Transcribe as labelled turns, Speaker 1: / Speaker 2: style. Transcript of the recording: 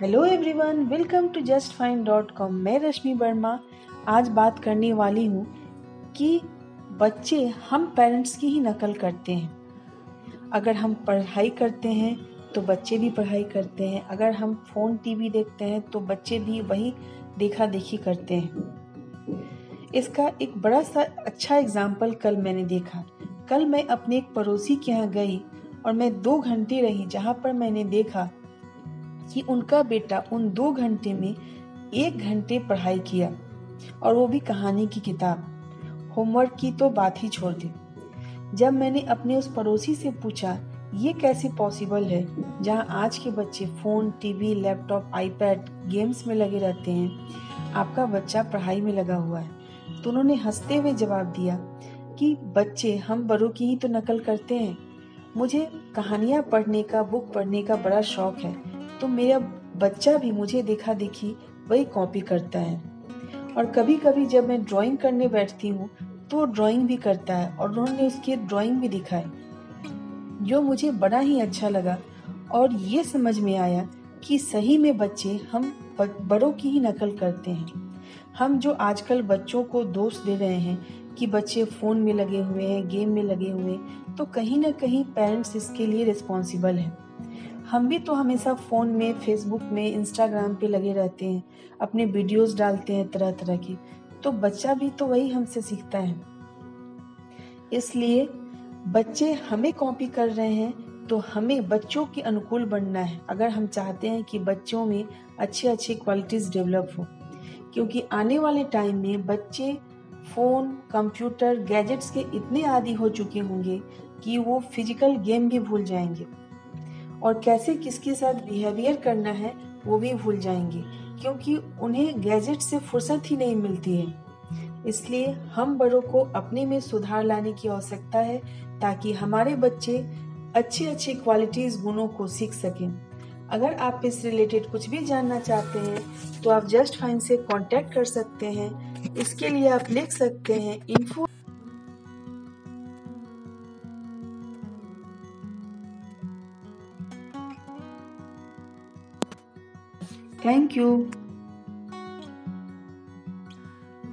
Speaker 1: Hello everyone welcome to just fine dot com मैं रश्मि वर्मा आज बात करने वाली हूँ कि बच्चे हम पेरेंट्स की ही नकल करते हैं। अगर हम पढ़ाई करते हैं तो बच्चे भी पढ़ाई करते हैं। अगर हम फ़ोन टीवी देखते हैं तो बच्चे भी वही देखा देखी करते हैं। इसका एक बड़ा सा अच्छा एग्ज़ाम्पल कल मैंने देखा। कल मैं अपने एक पड़ोसी के यहाँ गई और मैं दो घंटे रही जहाँ पर मैंने देखा कि उनका बेटा उन दो घंटे में एक घंटे पढ़ाई किया और वो भी कहानी की किताब। होमवर्क की तो बात ही छोड़ दी। जब मैंने अपने उस पड़ोसी से पूछा, ये कैसे पॉसिबल है? जहाँ आज के बच्चे phone, TV, laptop, iPad, games में लगे रहते हैं, आपका बच्चा पढ़ाई में लगा हुआ है। तो उन्होंने हँसते हुए जवाब दिया कि, बच्चे, हम बड़ों की ही तो नकल करते हैं। मुझे कहानियाँ पढ़ने का, बुक पढ़ने का बड़ा शौक है। तो मेरा बच्चा भी मुझे देखा देखी वही कॉपी करता है। और कभी कभी जब मैं ड्राइंग करने बैठती हूँ तो ड्राइंग भी करता है और उन्होंने उसकी ड्राइंग भी दिखाई। जो मुझे बड़ा ही अच्छा लगा और ये समझ में आया कि सही में बच्चे हम बड़ों की ही नकल करते हैं। हम जो आजकल बच्चों को दोष दे रहे हैं कि बच्चे फ़ोन में लगे हुए हैं गेम में लगे हुए हैं तो कहीं ना कहीं पेरेंट्स इसके लिए रिस्पॉन्सिबल हैं। हम भी तो हमेशा फ़ोन में फेसबुक में इंस्टाग्राम पे लगे रहते हैं। अपने वीडियोस डालते हैं तरह तरह की। तो बच्चा भी तो वही हमसे सीखता है। इसलिए बच्चे हमें कॉपी कर रहे हैं तो हमें बच्चों के अनुकूल बनना है। अगर हम चाहते हैं कि बच्चों में अच्छे अच्छे क्वालिटीज़ डेवलप हो। क्योंकि आने वाले टाइम में बच्चे फ़ोन कंप्यूटर गैजेट्स के इतने आदि हो चुके होंगे कि वो फ़िज़िकल गेम भी भूल जाएँगे। और कैसे किसके साथ बिहेवियर करना है, वो भी भूल जाएँगे, क्योंकि उन्हें गैजेट से फुर्सत ही नहीं मिलती है। इसलिए हम बड़ों को अपने में सुधार लाने की आवश्यकता है, ताकि हमारे बच्चे अच्छे अच्छे क्वालिटीज गुणों को सीख सकें। अगर आप इस रिलेटेड कुछ भी जानना चाहते हैं तो आप जस्ट फाइन से कांटेक्ट कर सकते हैं। इसके लिए आप लिख सकते हैं इन्फो Thank you.